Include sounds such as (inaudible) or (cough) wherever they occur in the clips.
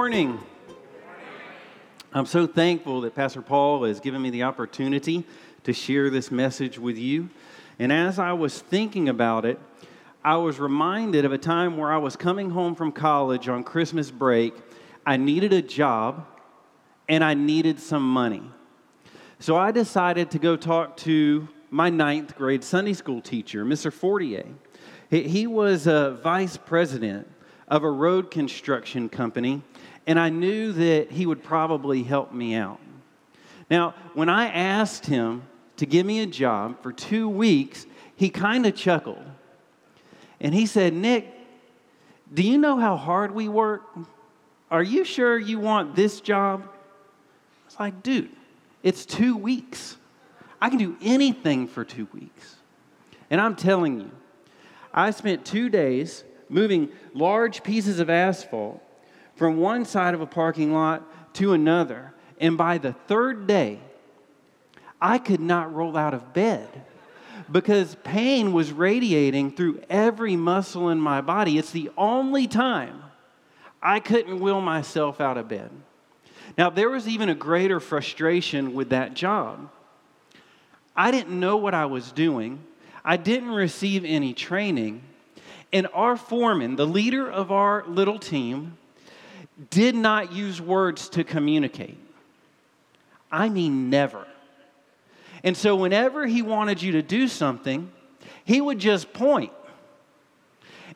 morning. I'm so thankful that Pastor Paul has given me the opportunity to share this message with you. And as I was thinking about it, I was reminded of a time where I was coming home from college on Christmas break. I needed a job and I needed some money. So I decided to go talk to my ninth grade Sunday school teacher, Mr. Fortier. He was a vice president of a road construction company, and I knew that he would probably help me out. Now, when I asked him to give me a job for two weeks, he kind of chuckled. And he said, Nick, do you know how hard we work? Are you sure you want this job? I was like, dude, it's two weeks. I can do anything for two weeks. And I'm telling you, I spent two days moving large pieces of asphalt from one side of a parking lot to another. And by the third day, I could not roll out of bed because pain was radiating through every muscle in my body. It's the only time I couldn't will myself out of bed. Now, there was even a greater frustration with that job. I didn't know what I was doing, I didn't receive any training. And our foreman, the leader of our little team, did not use words to communicate. I mean, never. And so, whenever he wanted you to do something, he would just point.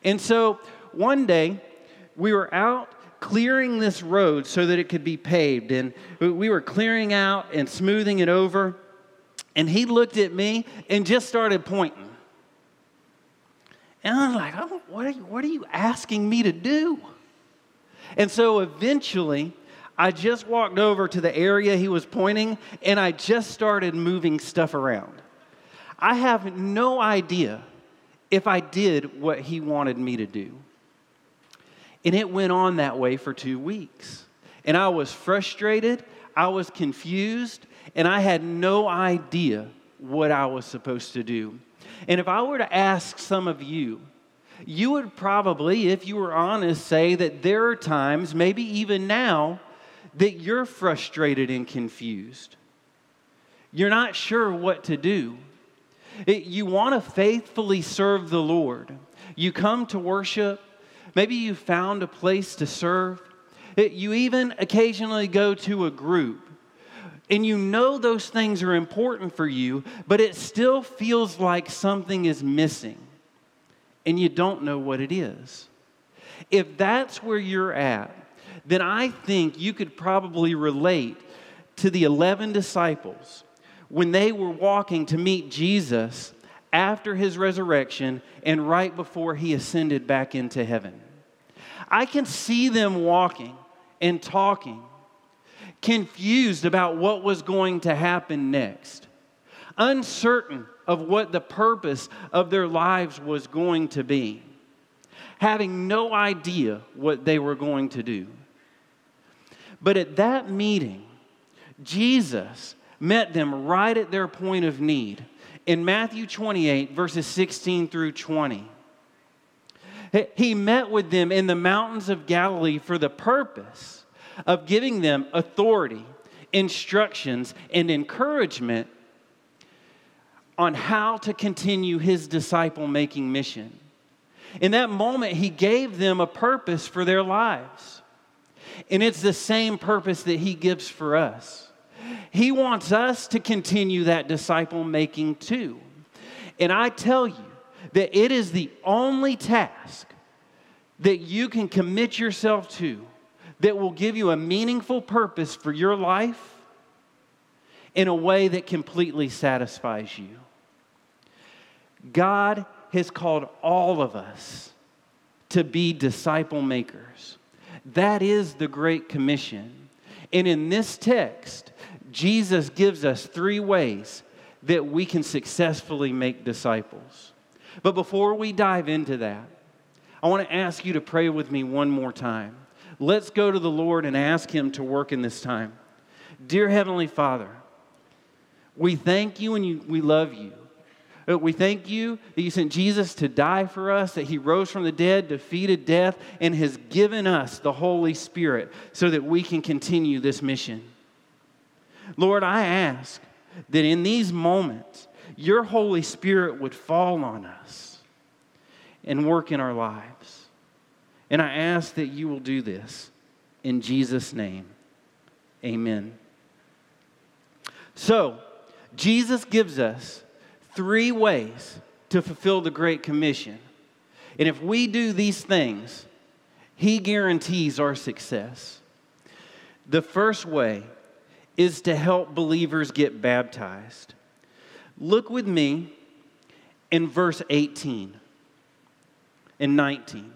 And so, one day, we were out clearing this road so that it could be paved. And we were clearing out and smoothing it over. And he looked at me and just started pointing. And I'm like, oh, what, are you, what are you asking me to do? And so eventually, I just walked over to the area he was pointing and I just started moving stuff around. I have no idea if I did what he wanted me to do. And it went on that way for two weeks. And I was frustrated, I was confused, and I had no idea what I was supposed to do. And if I were to ask some of you, you would probably, if you were honest, say that there are times, maybe even now, that you're frustrated and confused. You're not sure what to do. It, you want to faithfully serve the Lord. You come to worship. Maybe you found a place to serve. It, you even occasionally go to a group and you know those things are important for you, but it still feels like something is missing and you don't know what it is. If that's where you're at, then I think you could probably relate to the 11 disciples when they were walking to meet Jesus after his resurrection and right before he ascended back into heaven. I can see them walking and talking confused about what was going to happen next, uncertain of what the purpose of their lives was going to be, having no idea what they were going to do. But at that meeting, Jesus met them right at their point of need in Matthew 28, verses 16 through 20. He met with them in the mountains of Galilee for the purpose of giving them authority, instructions, and encouragement on how to continue his disciple making mission. In that moment, he gave them a purpose for their lives. And it's the same purpose that he gives for us. He wants us to continue that disciple making too. And I tell you that it is the only task that you can commit yourself to that will give you a meaningful purpose for your life in a way that completely satisfies you. God has called all of us to be disciple makers. That is the Great Commission. And in this text, Jesus gives us three ways that we can successfully make disciples. But before we dive into that, I want to ask you to pray with me one more time. Let's go to the Lord and ask Him to work in this time. Dear Heavenly Father, we thank you and you, we love you We thank you that you sent Jesus to die for us, that he rose from the dead, defeated death, and has given us the Holy Spirit so that we can continue this mission. Lord, I ask that in these moments, your Holy Spirit would fall on us and work in our lives. And I ask that you will do this in Jesus' name. Amen. So, Jesus gives us three ways to fulfill the Great Commission. And if we do these things, He guarantees our success. The first way is to help believers get baptized. Look with me in verse 18 and 19.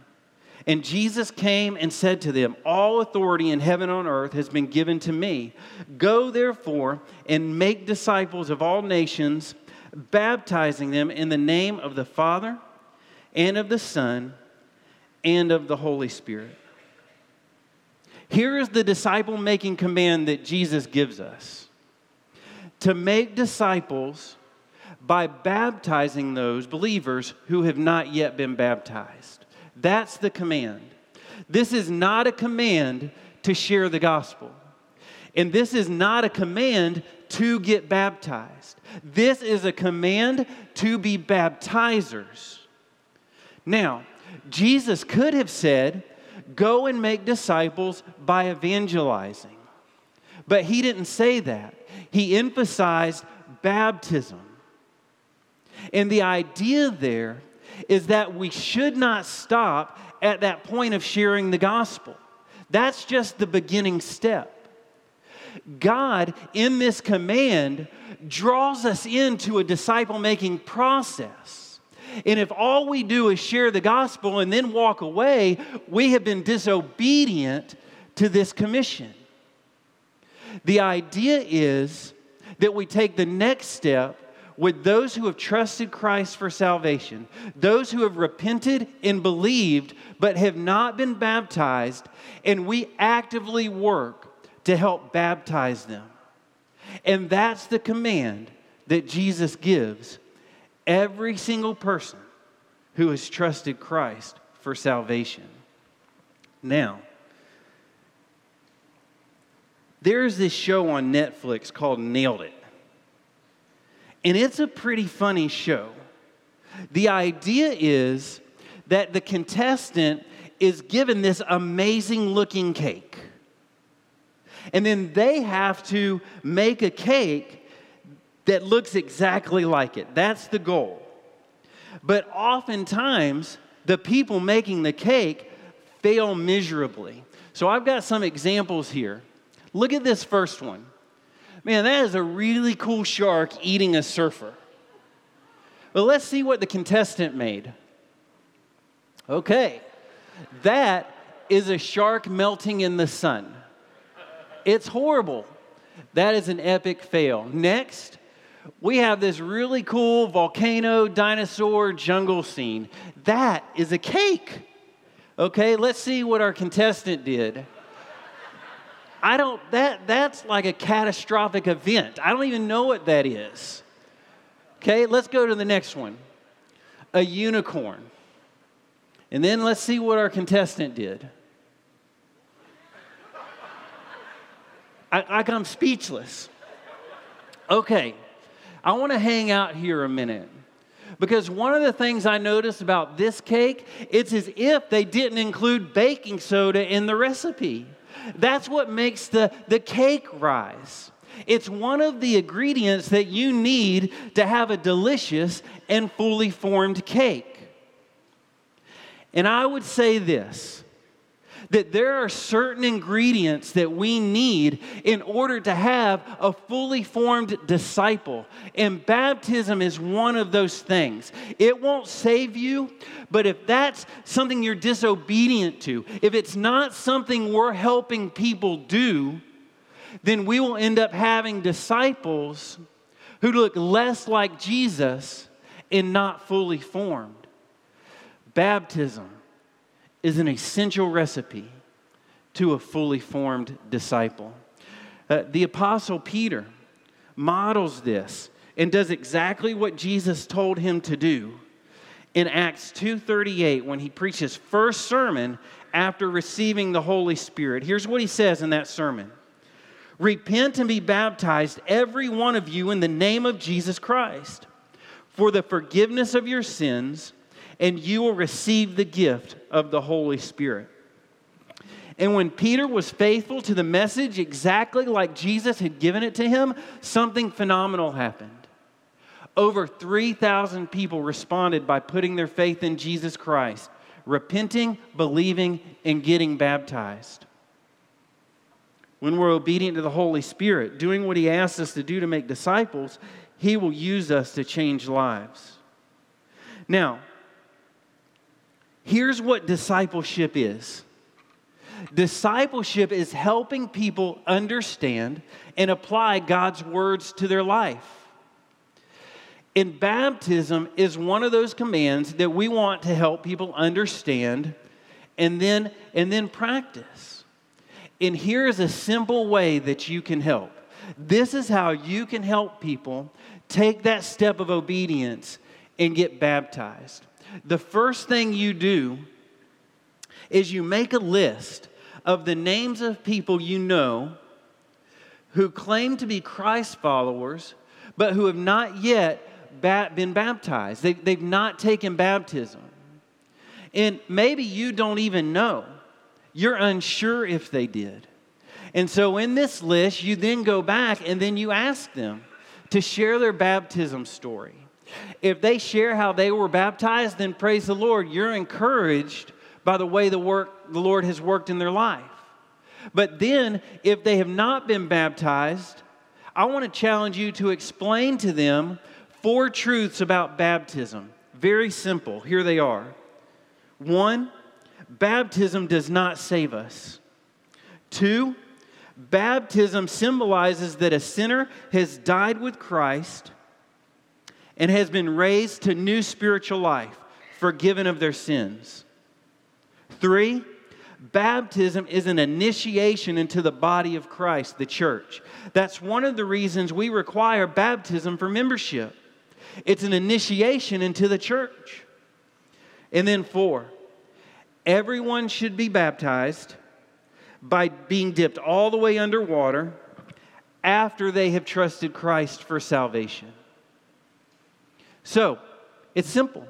And Jesus came and said to them, All authority in heaven and on earth has been given to me. Go therefore and make disciples of all nations, baptizing them in the name of the Father and of the Son and of the Holy Spirit. Here is the disciple making command that Jesus gives us to make disciples by baptizing those believers who have not yet been baptized. That's the command. This is not a command to share the gospel. And this is not a command to get baptized. This is a command to be baptizers. Now, Jesus could have said, Go and make disciples by evangelizing. But he didn't say that. He emphasized baptism. And the idea there is that we should not stop at that point of sharing the gospel. That's just the beginning step. God, in this command, draws us into a disciple making process. And if all we do is share the gospel and then walk away, we have been disobedient to this commission. The idea is that we take the next step with those who have trusted Christ for salvation, those who have repented and believed but have not been baptized, and we actively work to help baptize them. And that's the command that Jesus gives every single person who has trusted Christ for salvation. Now, there's this show on Netflix called Nailed It. And it's a pretty funny show. The idea is that the contestant is given this amazing looking cake. And then they have to make a cake that looks exactly like it. That's the goal. But oftentimes, the people making the cake fail miserably. So I've got some examples here. Look at this first one. Man, that is a really cool shark eating a surfer. But let's see what the contestant made. Okay, that is a shark melting in the sun. It's horrible. That is an epic fail. Next, we have this really cool volcano dinosaur jungle scene. That is a cake. Okay, let's see what our contestant did. I don't, that, that's like a catastrophic event. I don't even know what that is. Okay, let's go to the next one a unicorn. And then let's see what our contestant did. I, I, I'm speechless. Okay, I want to hang out here a minute. Because one of the things I noticed about this cake, it's as if they didn't include baking soda in the recipe. That's what makes the, the cake rise. It's one of the ingredients that you need to have a delicious and fully formed cake. And I would say this that there are certain ingredients that we need in order to have a fully formed disciple. And baptism is one of those things. It won't save you, but if that's something you're disobedient to, if it's not something we're helping people do, then we will end up having disciples who look less like Jesus and not fully formed. Baptism is an essential recipe to a fully formed disciple. Uh, the Apostle Peter models this and does exactly what Jesus told him to do in Acts 2:38 when he preached his first sermon after receiving the Holy Spirit. Here's what he says in that sermon. Repent and be baptized every one of you in the name of Jesus Christ for the forgiveness of your sins and you will receive the gift of the Holy Spirit. And when Peter was faithful to the message exactly like Jesus had given it to him, something phenomenal happened. Over 3,000 people responded by putting their faith in Jesus Christ, repenting, believing, and getting baptized. When we're obedient to the Holy Spirit, doing what He asks us to do to make disciples, He will use us to change lives. Now, here's what discipleship is Discipleship is helping people understand and apply God's words to their life. And baptism is one of those commands that we want to help people understand and then, and then practice. And here is a simple way that you can help. This is how you can help people take that step of obedience and get baptized. The first thing you do is you make a list of the names of people you know who claim to be Christ followers, but who have not yet been baptized. They, they've not taken baptism. And maybe you don't even know. You're unsure if they did. And so in this list, you then go back and then you ask them to share their baptism story. If they share how they were baptized, then praise the Lord, you're encouraged by the way the work the Lord has worked in their life. But then, if they have not been baptized, I want to challenge you to explain to them four truths about baptism. Very simple. Here they are. One, baptism does not save us. Two, baptism symbolizes that a sinner has died with Christ and has been raised to new spiritual life, forgiven of their sins. Three, baptism is an initiation into the body of Christ, the church. That's one of the reasons we require baptism for membership. It's an initiation into the church. And then, four, everyone should be baptized by being dipped all the way underwater after they have trusted Christ for salvation. So, it's simple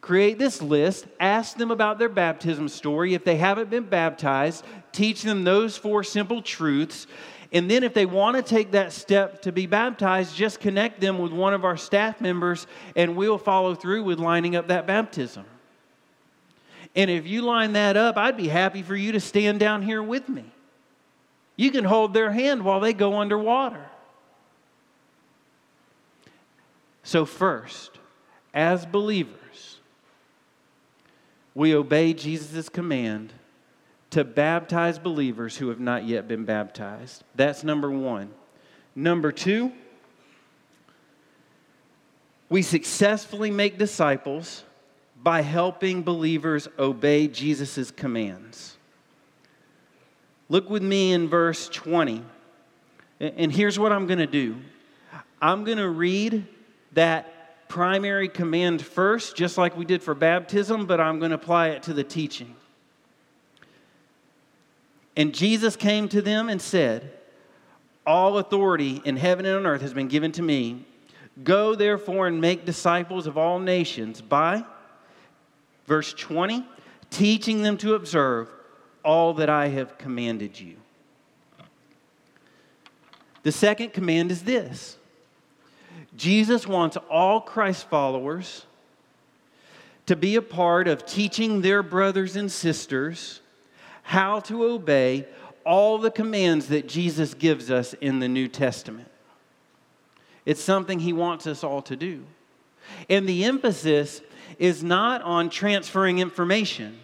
create this list, ask them about their baptism story. If they haven't been baptized, teach them those four simple truths. And then, if they want to take that step to be baptized, just connect them with one of our staff members and we'll follow through with lining up that baptism. And if you line that up, I'd be happy for you to stand down here with me. You can hold their hand while they go underwater. So, first, as believers, we obey Jesus' command to baptize believers who have not yet been baptized. That's number one. Number two, we successfully make disciples by helping believers obey Jesus' commands. Look with me in verse 20. And here's what I'm going to do I'm going to read that primary command first, just like we did for baptism, but I'm going to apply it to the teaching. And Jesus came to them and said, All authority in heaven and on earth has been given to me. Go therefore and make disciples of all nations by, verse 20, teaching them to observe all that I have commanded you. The second command is this Jesus wants all Christ followers to be a part of teaching their brothers and sisters how to obey all the commands that Jesus gives us in the New Testament. It's something he wants us all to do. And the emphasis is not on transferring information,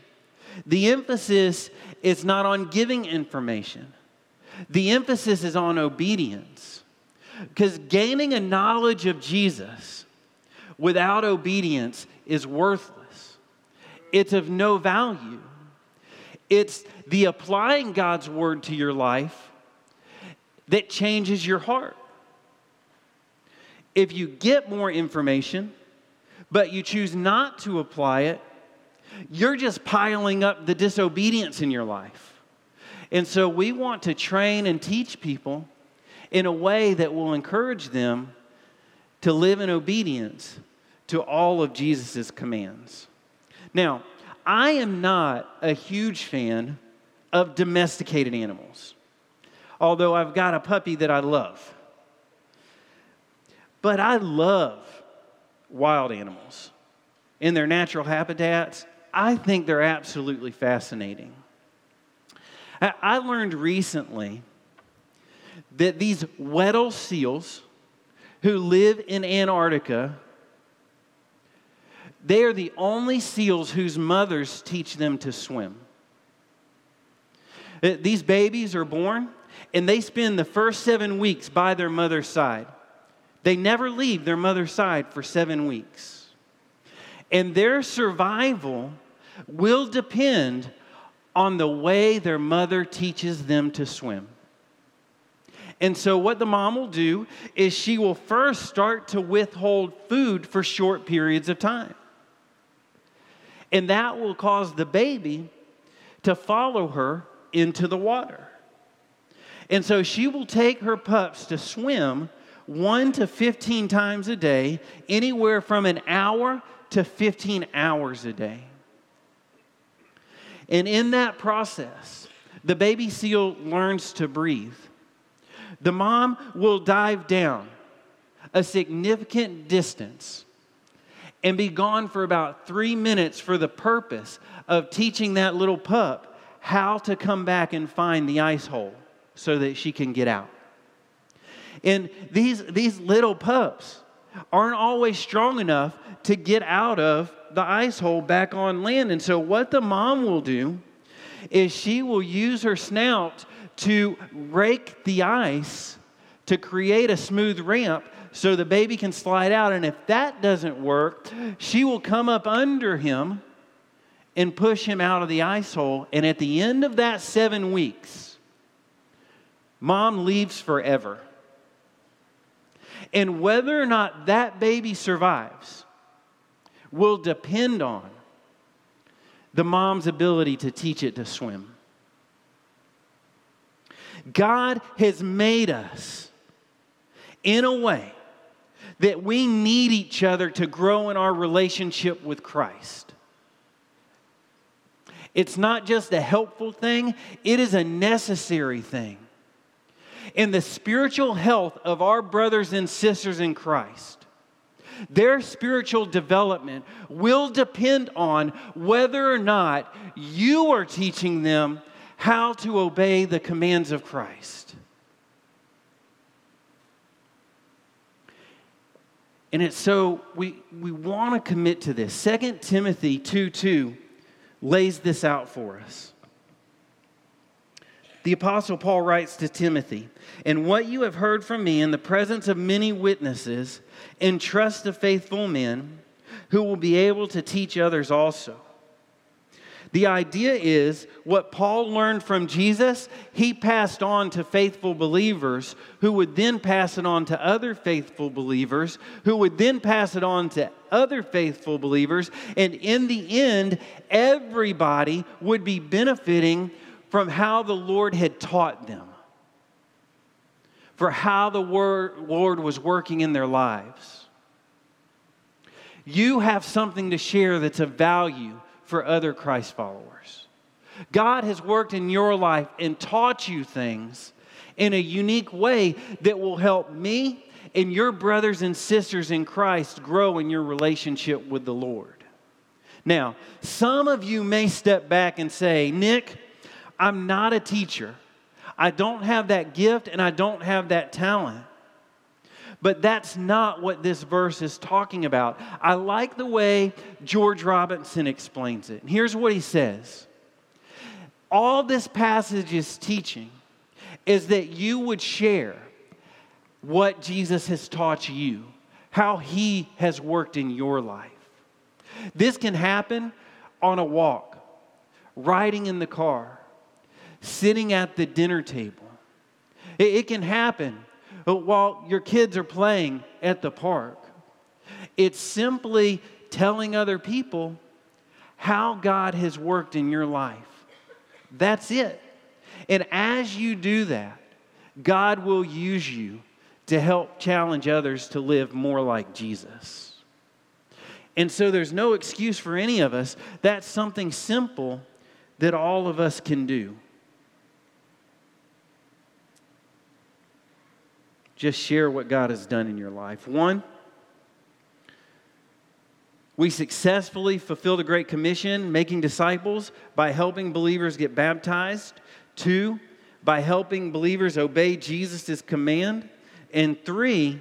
the emphasis is not on giving information, the emphasis is on obedience. Because gaining a knowledge of Jesus without obedience is worthless, it's of no value. It's the applying God's word to your life that changes your heart. if you get more information, but you choose not to apply it, you're just piling up the disobedience in your life. And so we want to train and teach people in a way that will encourage them to live in obedience to all of Jesus' commands. Now, I am not a huge fan of domesticated animals, although I've got a puppy that I love. But I love wild animals in their natural habitats. I think they're absolutely fascinating. I learned recently that these Weddell seals who live in Antarctica, they are the only seals whose mothers teach them to swim. These babies are born and they spend the first seven weeks by their mother's side. They never leave their mother's side for seven weeks. And their survival will depend on the way their mother teaches them to swim. And so, what the mom will do is she will first start to withhold food for short periods of time. And that will cause the baby to follow her into the water. And so, she will take her pups to swim one to 15 times a day, anywhere from an hour to 15 hours a day. And in that process, the baby seal learns to breathe. The mom will dive down a significant distance and be gone for about three minutes for the purpose of teaching that little pup how to come back and find the ice hole so that she can get out. And these, these little pups aren't always strong enough to get out of the ice hole back on land. And so, what the mom will do is she will use her snout to rake the ice to create a smooth ramp so the baby can slide out. And if that doesn't work, she will come up under him and push him out of the ice hole. And at the end of that seven weeks, mom leaves forever. And whether or not that baby survives will depend on the mom's ability to teach it to swim. God has made us in a way that we need each other to grow in our relationship with Christ. It's not just a helpful thing, it is a necessary thing. In the spiritual health of our brothers and sisters in Christ, their spiritual development will depend on whether or not you are teaching them how to obey the commands of Christ. And it's so we, we want to commit to this. 2 Timothy 2 2 lays this out for us. The Apostle Paul writes to Timothy, And what you have heard from me in the presence of many witnesses, entrust to faithful men who will be able to teach others also. The idea is what Paul learned from Jesus, he passed on to faithful believers who would then pass it on to other faithful believers who would then pass it on to other faithful believers. And in the end, everybody would be benefiting from how the Lord had taught them, for how the Lord was working in their lives. You have something to share that's of value for other Christ followers. God has worked in your life and taught you things in a unique way that will help me and your brothers and sisters in Christ grow in your relationship with the Lord. Now, some of you may step back and say, Nick, I'm not a teacher. I don't have that gift and I don't have that talent. But that's not what this verse is talking about. I like the way George Robinson explains it. here's what he says All this passage is teaching is that you would share what Jesus has taught you, how he has worked in your life. This can happen on a walk, riding in the car, sitting at the dinner table. It, it can happen uh, while your kids are playing at the park. It's simply telling other people how God has worked in your life. That's it. And as you do that, God will use you to help challenge others to live more like Jesus. And so there's no excuse for any of us. That's something simple that all of us can do. Just share what God has done in your life. One, we successfully fulfilled the Great Commission, making disciples by helping believers get baptized. Two, by helping believers obey Jesus' command. And three,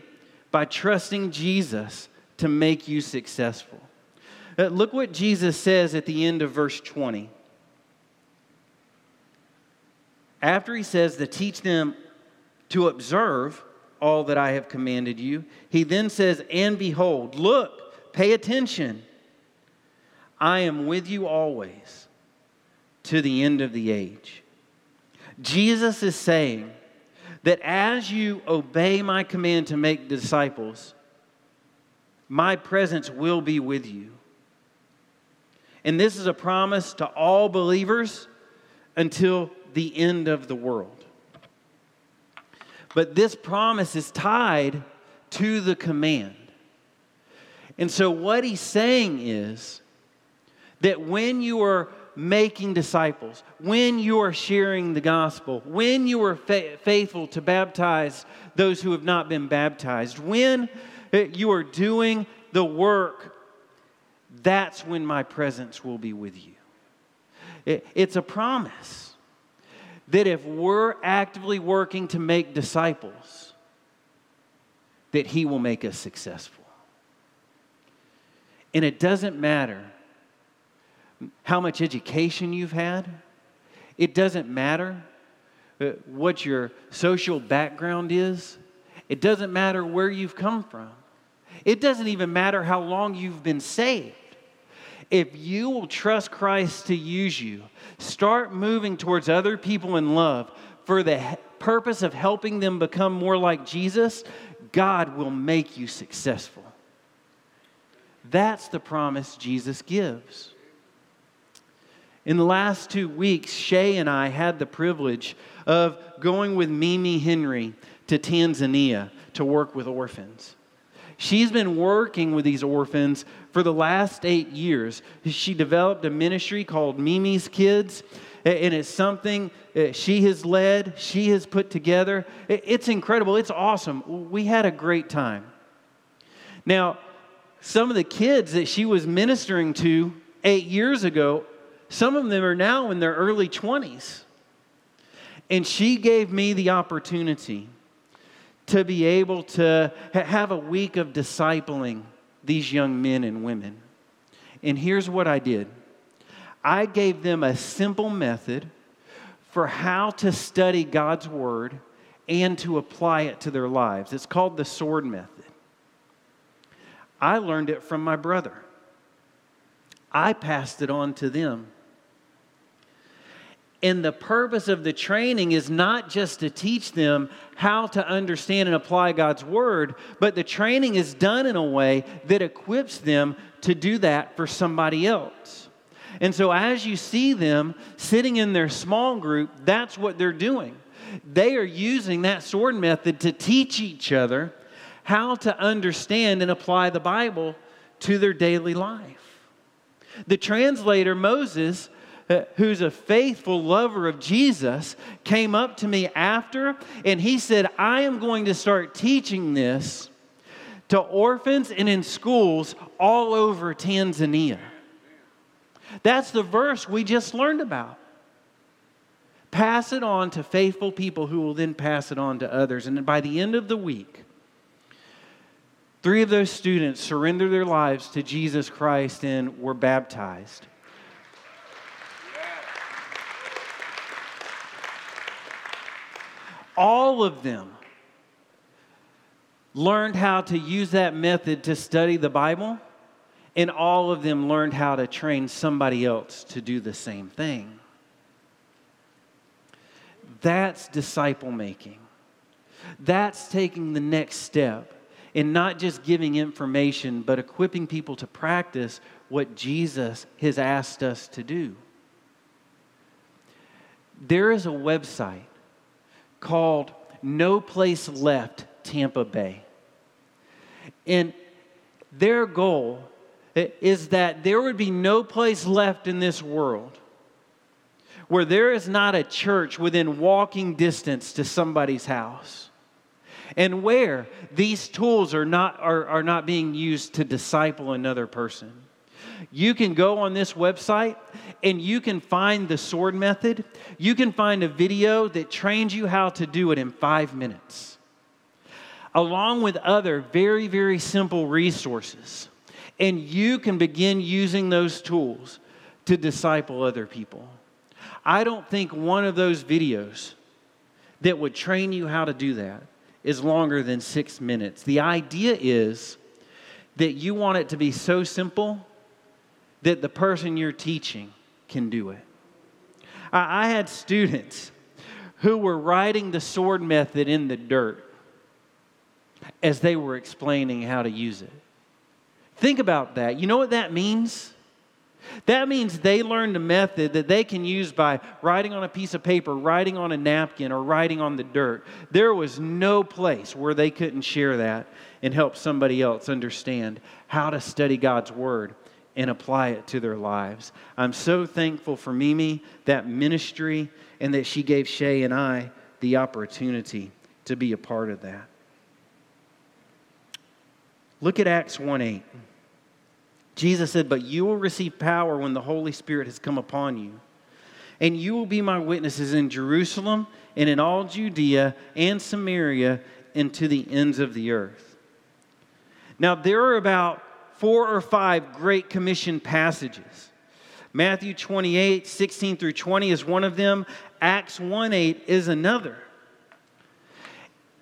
by trusting Jesus to make you successful. Uh, look what Jesus says at the end of verse 20. After he says to teach them to observe all that I have commanded you, he then says, And behold, look, pay attention. I am with you always to the end of the age. Jesus is saying, that as you obey my command to make disciples, my presence will be with you. And this is a promise to all believers until the end of the world. But this promise is tied to the command. And so, what he's saying is that when you are making disciples, when you are sharing the gospel, when you are fa- faithful to baptize those who have not been baptized, when uh, you are doing the work, that's when my presence will be with you. It, it's a promise that if we're actively working to make disciples, that He will make us successful. And it doesn't matter how much education you've had. It doesn't matter uh, what your social background is. It doesn't matter where you've come from. It doesn't even matter how long you've been saved. If you will trust Christ to use you, start moving towards other people in love for the purpose of helping them become more like Jesus, God will make you successful. That's the promise Jesus gives. In the last two weeks, Shay and I had the privilege of going with Mimi Henry to Tanzania to work with orphans. She's been working with these orphans for the last eight years. She developed a ministry called Mimi's Kids, and it's something uh, she has led, she has put together. It's incredible, it's awesome. We had a great time. Now, some of the kids that she was ministering to eight years ago some of them are now in their early 20s. And she gave me the opportunity to be able to have a week of discipling these young men and women. And here's what I did I gave them a simple method for how to study God's Word and to apply it to their lives. It's called the sword method. I learned it from my brother, I passed it on to them. And the purpose of the training is not just to teach them how to understand and apply God's word, but the training is done in a way that equips them to do that for somebody else. And so, as you see them sitting in their small group, that's what they're doing. They are using that sword method to teach each other how to understand and apply the Bible to their daily life. The translator, Moses, Uh, who's a faithful lover of Jesus, came up to me after and he said, I am going to start teaching this to orphans and in schools all over Tanzania. That's the verse we just learned about. Pass it on to faithful people who will then pass it on to others. And by the end of the week, three of those students surrendered their lives to Jesus Christ and were baptized. All of them learned how to use that method to study the Bible, and all of them learned how to train somebody else to do the same thing. That's disciple making. That's taking the next step in not just giving information, but equipping people to practice what Jesus has asked us to do. There is a website called No Place Left Tampa Bay. And their goal is that there would be no place left in this world where there is not a church within walking distance to somebody's house and where these tools are not, are, are not being used to disciple another person. You can go on this website and you can find the sword method. You can find a video that trains you how to do it in five minutes, along with other very, very simple resources. And you can begin using those tools to disciple other people. I don't think one of those videos that would train you how to do that is longer than six minutes. The idea is that you want it to be so simple that the person you're teaching can do it. I, I had students who were writing the sword method in the dirt as they were explaining how to use it. Think about that. You know what that means? That means they learned a method that they can use by writing on a piece of paper, writing on a napkin, or writing on the dirt. There was no place where they couldn't share that and help somebody else understand how to study God's Word and apply it to their lives. I'm so thankful for Mimi, that ministry, and that she gave Shay and I the opportunity to be a part of that. Look at Acts 1 8. Jesus said, But you will receive power when the Holy Spirit has come upon you. And you will be my witnesses in Jerusalem and in all Judea and Samaria and to the ends of the earth. Now, there are about four or five Great Commission passages. Matthew 28, 16 through 20 is one of them. Acts 1 8 is another.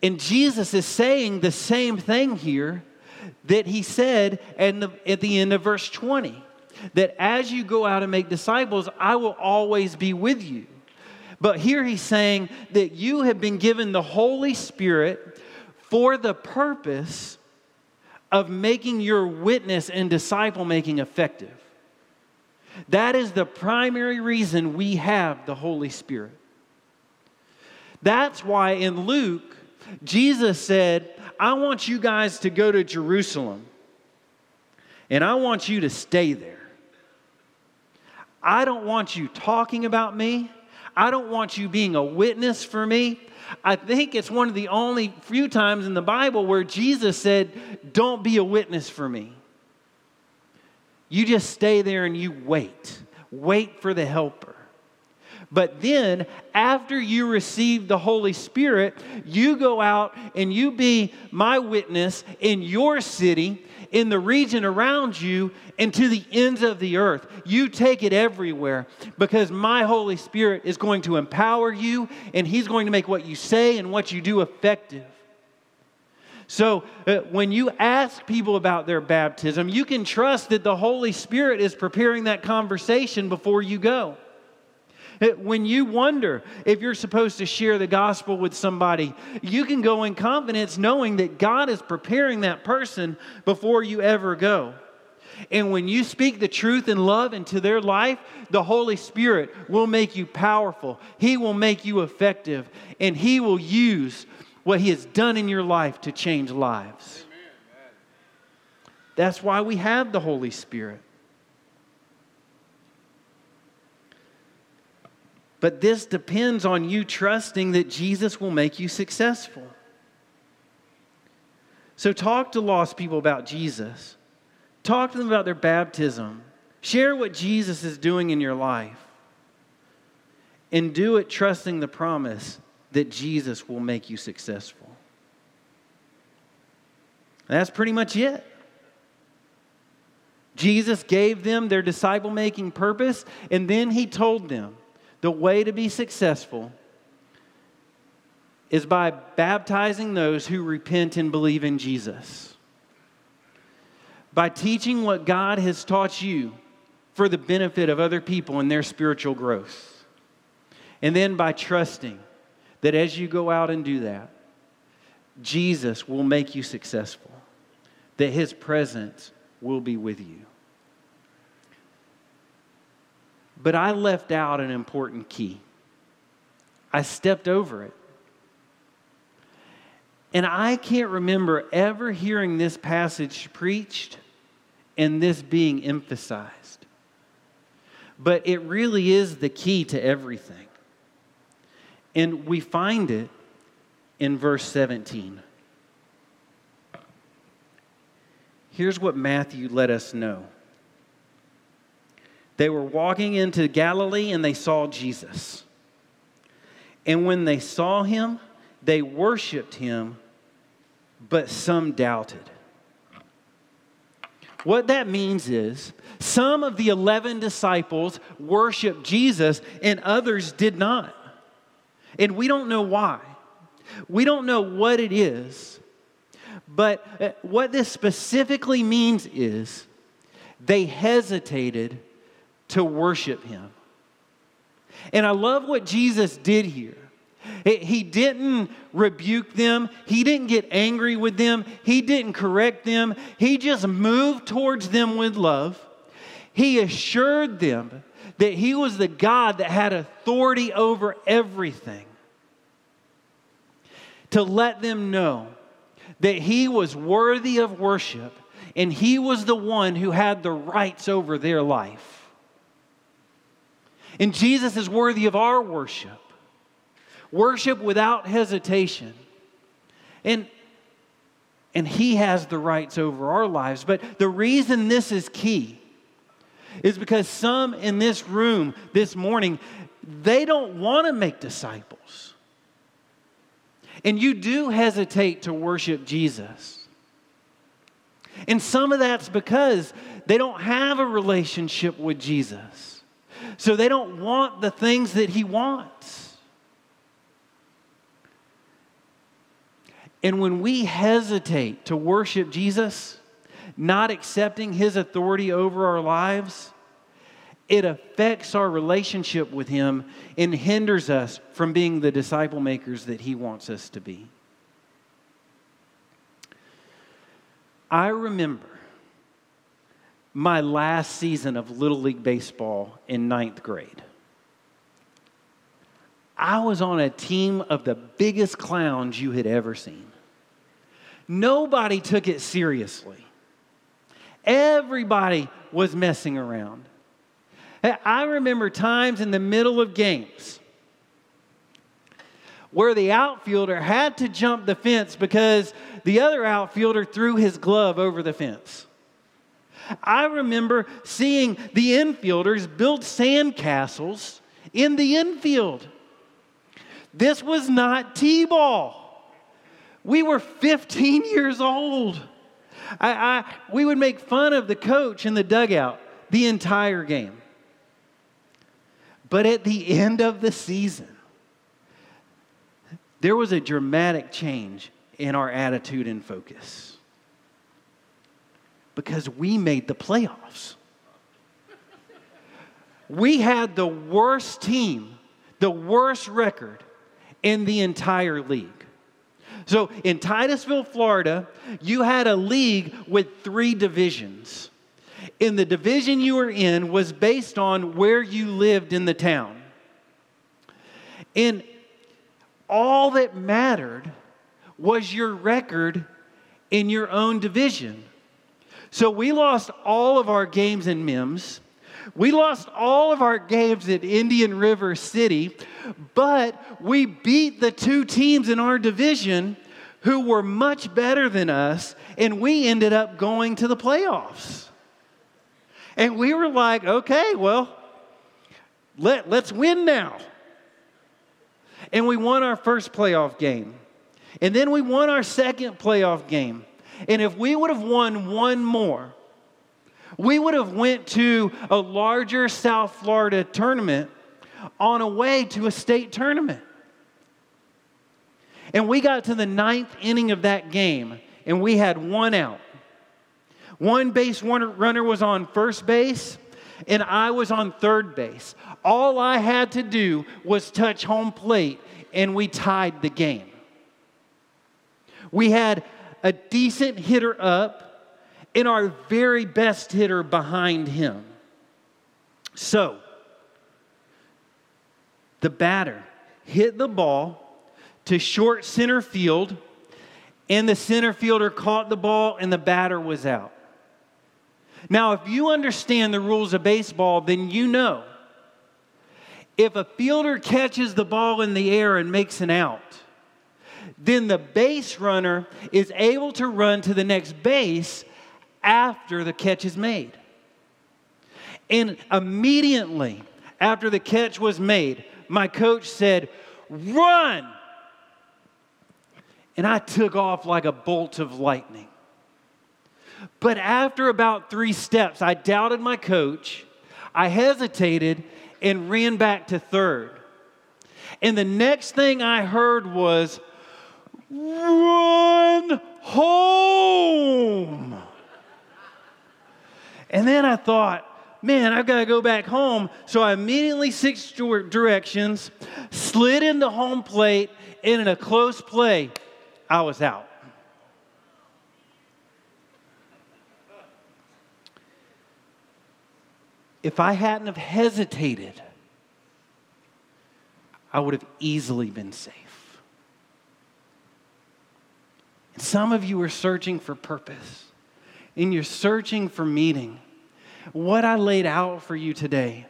And Jesus is saying the same thing here that he said at the, at the end of verse 20 that as you go out and make disciples, I will always be with you. But here he's saying that you have been given the Holy Spirit for the purpose of making your witness and disciple making effective. That is the primary reason we have the Holy Spirit. That's why in Luke, Jesus said, I want you guys to go to Jerusalem and I want you to stay there. I don't want you talking about me. I don't want you being a witness for me. I think it's one of the only few times in the Bible where Jesus said, Don't be a witness for me. You just stay there and you wait. Wait for the helper. But then, after you receive the Holy Spirit, you go out and you be my witness in your city, in the region around you, and to the ends of the earth. You take it everywhere because my Holy Spirit is going to empower you and He's going to make what you say and what you do effective. So, uh, when you ask people about their baptism, you can trust that the Holy Spirit is preparing that conversation before you go. Eh, when you wonder if you're supposed to share the gospel with somebody, you can go in confidence knowing that God is preparing that person before you ever go. And when you speak the truth and love into their life, the Holy Spirit will make you powerful. He will make you effective. And He will use what He has done in your life to change lives. That's why we have the Holy Spirit. But this depends on you trusting that Jesus will make you successful. So, talk to lost people about Jesus. Talk to them about their baptism. Share what Jesus is doing in your life. And do it trusting the promise that Jesus will make you successful. That's pretty much it. Jesus gave them their disciple making purpose, and then he told them the way to be successful is by baptizing those who repent and believe in Jesus. By teaching what God has taught you for the benefit of other people and their spiritual growth. And then by trusting that as you go out and do that, Jesus will make you successful, that his presence will be with you. But I left out an important key. I stepped over it. And I can't remember ever hearing this passage preached and this being emphasized. But it really is the key to everything. And we find it in verse 17. Here's what Matthew let us know. They were walking into Galilee and they saw Jesus. And when they saw him, they worshiped him, but some doubted. What that means is some of the 11 disciples worshiped Jesus and others did not. And we don't know why. We don't know what it is. But uh, what this specifically means is they hesitated to worship him. And I love what Jesus did here. He didn't rebuke them. He didn't get angry with them. He didn't correct them. He just moved towards them with love. He assured them that He was the God that had authority over everything. To let them know that He was worthy of worship and He was the one who had the rights over their life. And Jesus is worthy of our worship. Worship without hesitation. And and he has the rights over our lives. But the reason this is key is because some in this room this morning, they don't want to make disciples. And you do hesitate to worship Jesus. And some of that's because they don't have a relationship with Jesus. So they don't want the things that he wants. And when we hesitate to worship Jesus, not accepting his authority over our lives, it affects our relationship with him and hinders us from being the disciple makers that he wants us to be. I remember my last season of Little League Baseball in ninth grade. I was on a team of the biggest clowns you had ever seen. Nobody took it seriously. Everybody was messing around. I remember times in the middle of games where the outfielder had to jump the fence because the other outfielder threw his glove over the fence. I remember seeing the infielders build sandcastles in the infield. This was not T ball. We were 15 (laughs) years old. I, I, we would make fun of the coach in the dugout the entire game. But at the end of the season, there was a dramatic change in our attitude and focus because we made the playoffs. We had the worst team, the worst record in the entire league. So in Titusville, Florida, you had a league with three divisions. In the division you were in was based on where you lived in the town. And all that mattered was your record in your own division. So we lost all of our games in Mims. We lost all of our games at Indian River City, but we beat the two teams in our division who were much better than us, and we ended up going to the playoffs. And we were like, okay, well, let, let's win now. And we won our first playoff game. And then we won our second playoff game. And if we would have won one more, we would have went to a larger South Florida tournament on a way to a state tournament. And we got to the ninth inning of that game, and we had one out. One base runner was on first base, and I was on third base. All I had to do was touch home plate, and we tied the game. We had a decent hitter up and our very best hitter behind him. So, the batter hit the ball to short center field, and the center fielder caught the ball, and the batter was out. Now, if you understand the rules of baseball, then you know if a fielder catches the ball in the air and makes an out, then the base runner is able to run to the next base after the catch is made. And immediately after the catch was made, my coach said, Run! And I took off like a bolt of lightning. But after about three steps, I doubted my coach. I hesitated and ran back to third. And the next thing I heard was, run home. And then I thought, man, I've got to go back home. So I immediately switched directions, slid into home plate, and in a close play, I was out. If I hadn't have hesitated, I would have easily been safe. And some of you are searching for purpose, and you're searching for meaning. What I laid out for you today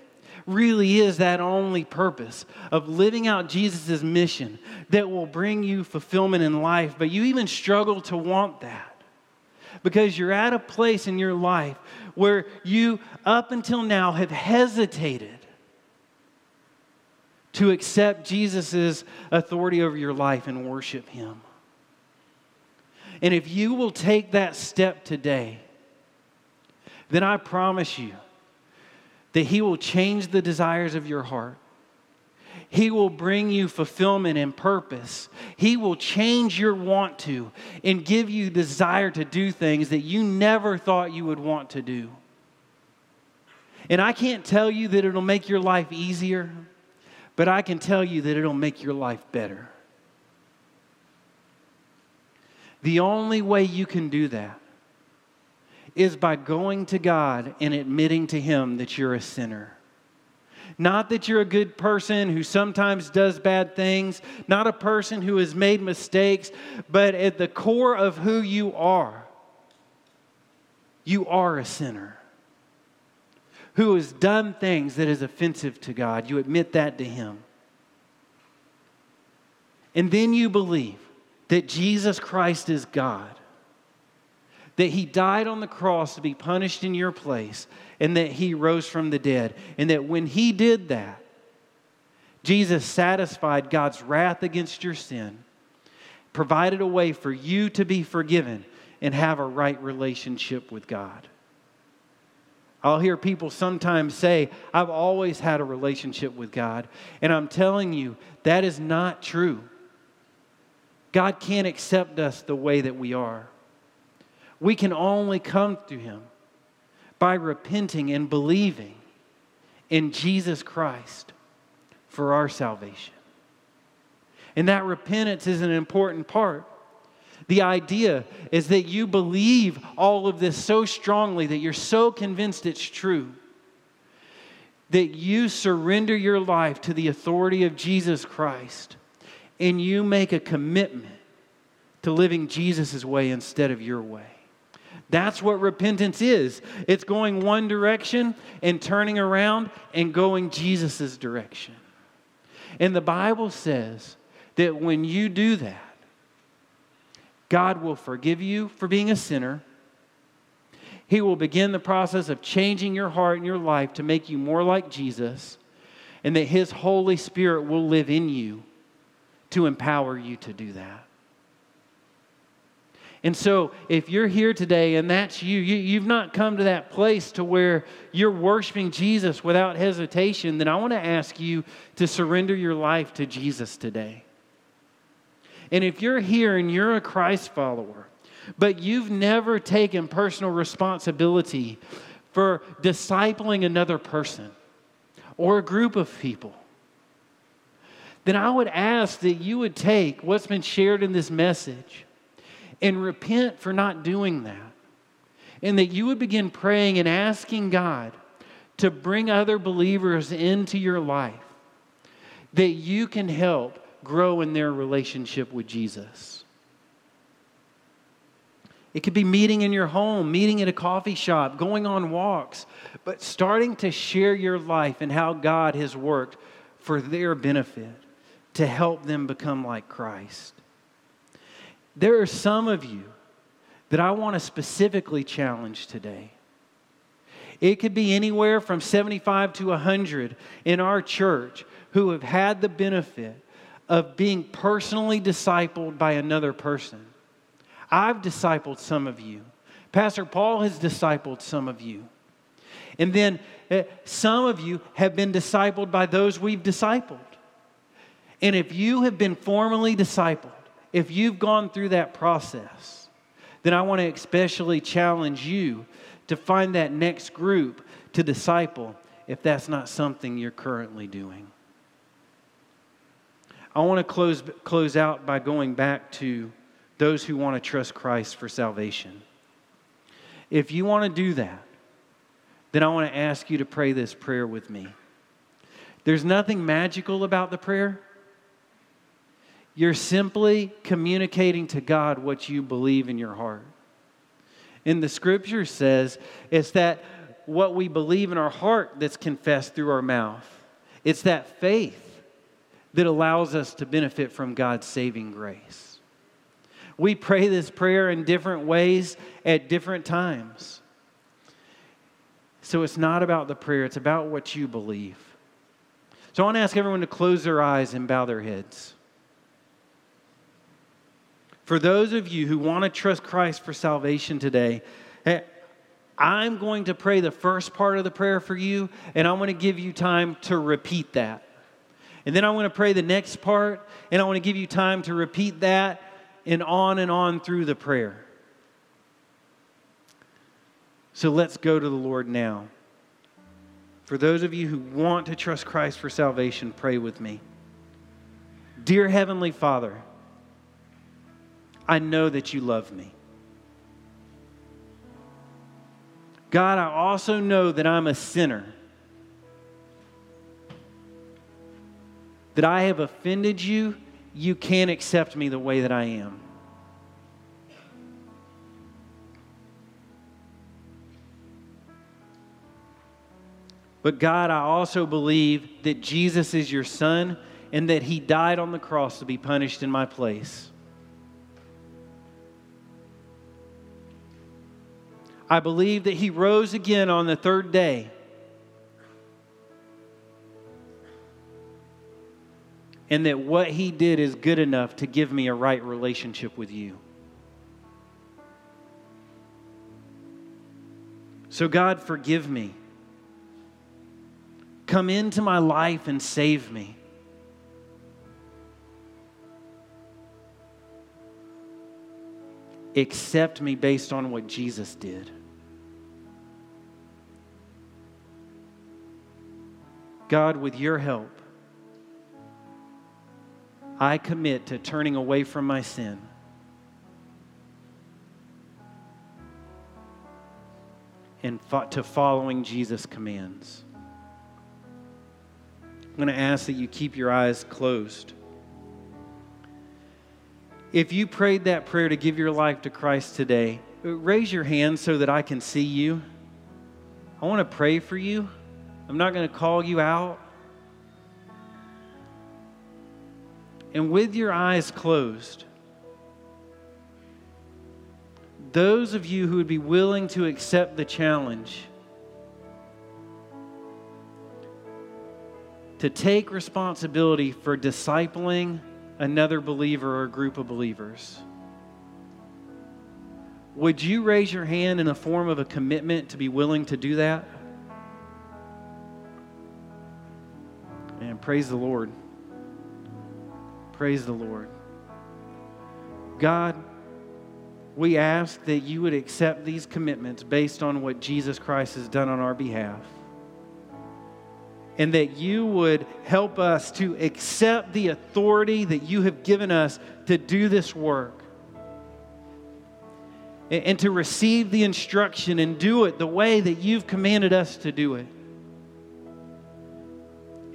really is that only purpose of living out Jesus' mission that will bring you fulfillment in life, but you even struggle to want that because you're at a place in your life where you, up until now, have hesitated to accept Jesus' authority over your life and worship Him. And if you will take that step today, then I promise you that He will change the desires of your heart. He will bring you fulfillment and purpose. He will change your want to and give you desire to do things that you never thought you would want to do. And I can't tell you that it'll make your life easier, but I can tell you that it'll make your life better. The only way you can do that is by going to God and admitting to Him that you're a sinner. Not that you're a good person who sometimes does bad things, not a person who has made mistakes, but at the core of who you are, you are a sinner who has done things that is offensive to God. You admit that to Him. And then you believe that Jesus Christ is God that he died on the cross to be punished in your place, and that he rose from the dead. And that when he did that, Jesus satisfied God's wrath against your sin, provided a way for you to be forgiven and have a right relationship with God. I'll hear people sometimes say, I've always had a relationship with God. And I'm telling you, that is not true. God can't accept us the way that we are. We can only come to Him by repenting and believing in Jesus Christ for our salvation. And that repentance is an important part. The idea is that you believe all of this so strongly that you're so convinced it's true that you surrender your life to the authority of Jesus Christ and you make a commitment to living Jesus' way instead of your way. That's what repentance is. It's going one direction and turning around and going Jesus' direction. And the Bible says that when you do that, God will forgive you for being a sinner. He will begin the process of changing your heart and your life to make you more like Jesus, and that His Holy Spirit will live in you to empower you to do that. And so, if you're here today and that's you, you have not come to that place to where you're worshiping Jesus without hesitation, then I want to ask you to surrender your life to Jesus today. And if you're here and you're a Christ follower, but you've never taken personal responsibility for discipling another person or a group of people, then I would ask that you would take what's been shared in this message and repent for not doing that. And that you would begin praying and asking God to bring other believers into your life that you can help grow in their relationship with Jesus. It could be meeting in your home, meeting at a coffee shop, going on walks, but starting to share your life and how God has worked for their benefit to help them become like Christ. There are some of you that I want to specifically challenge today. It could be anywhere from 75 to 100 in our church who have had the benefit of being personally discipled by another person. I've discipled some of you. Pastor Paul has discipled some of you. And then uh, some of you have been discipled by those we've discipled. And if you have been formally discipled, if you've gone through that process, then I want to especially challenge you to find that next group to disciple if that's not something you're currently doing. I want to close, close out by going back to those who want to trust Christ for salvation. If you want to do that, then I want to ask you to pray this prayer with me. There's nothing magical about the prayer. You're simply communicating to God what you believe in your heart. And the scripture says it's that what we believe in our heart that's confessed through our mouth. It's that faith that allows us to benefit from God's saving grace. We pray this prayer in different ways at different times. So it's not about the prayer, it's about what you believe. So I want to ask everyone to close their eyes and bow their heads. For those of you who want to trust Christ for salvation today, eh, I'm going to pray the first part of the prayer for you, and I'm going to give you time to repeat that. And then I want to pray the next part, and I want to give you time to repeat that and on and on through the prayer. So let's go to the Lord now. For those of you who want to trust Christ for salvation, pray with me. Dear Heavenly Father, I know that you love me. God, I also know that I'm a sinner that I have offended you, you can't accept me the way that I am. But God, I also believe that Jesus is your son and that he died on the cross to be punished in my place. I believe that he rose again on the third day and that what he did is good enough to give me a right relationship with you. So, God, forgive me. Come into my life and save me. Accept me based on what Jesus did. God, with your help, I commit to turning away from my sin. And to following Jesus' commands. I'm going to ask that you keep your eyes closed. If you prayed that prayer to give your life to Christ today, raise your hand so that I can see you. I want to pray for you. I'm not going to call you out. and with your eyes closed, those of you who would be willing to accept the challenge to take responsibility for discipling another believer or a group of believers. Would you raise your hand in a form of a commitment to be willing to do that? Praise the Lord. Praise the Lord. God, we ask that you would accept these commitments based on what Jesus Christ has done on our behalf. And that you would help us to accept the authority that you have given us to do this work, and to receive the instruction and do it the way that you've commanded us to do it.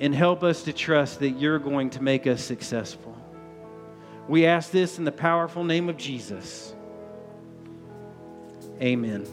And help us to trust that you're going to make us successful. We ask this in the powerful name of Jesus. Amen.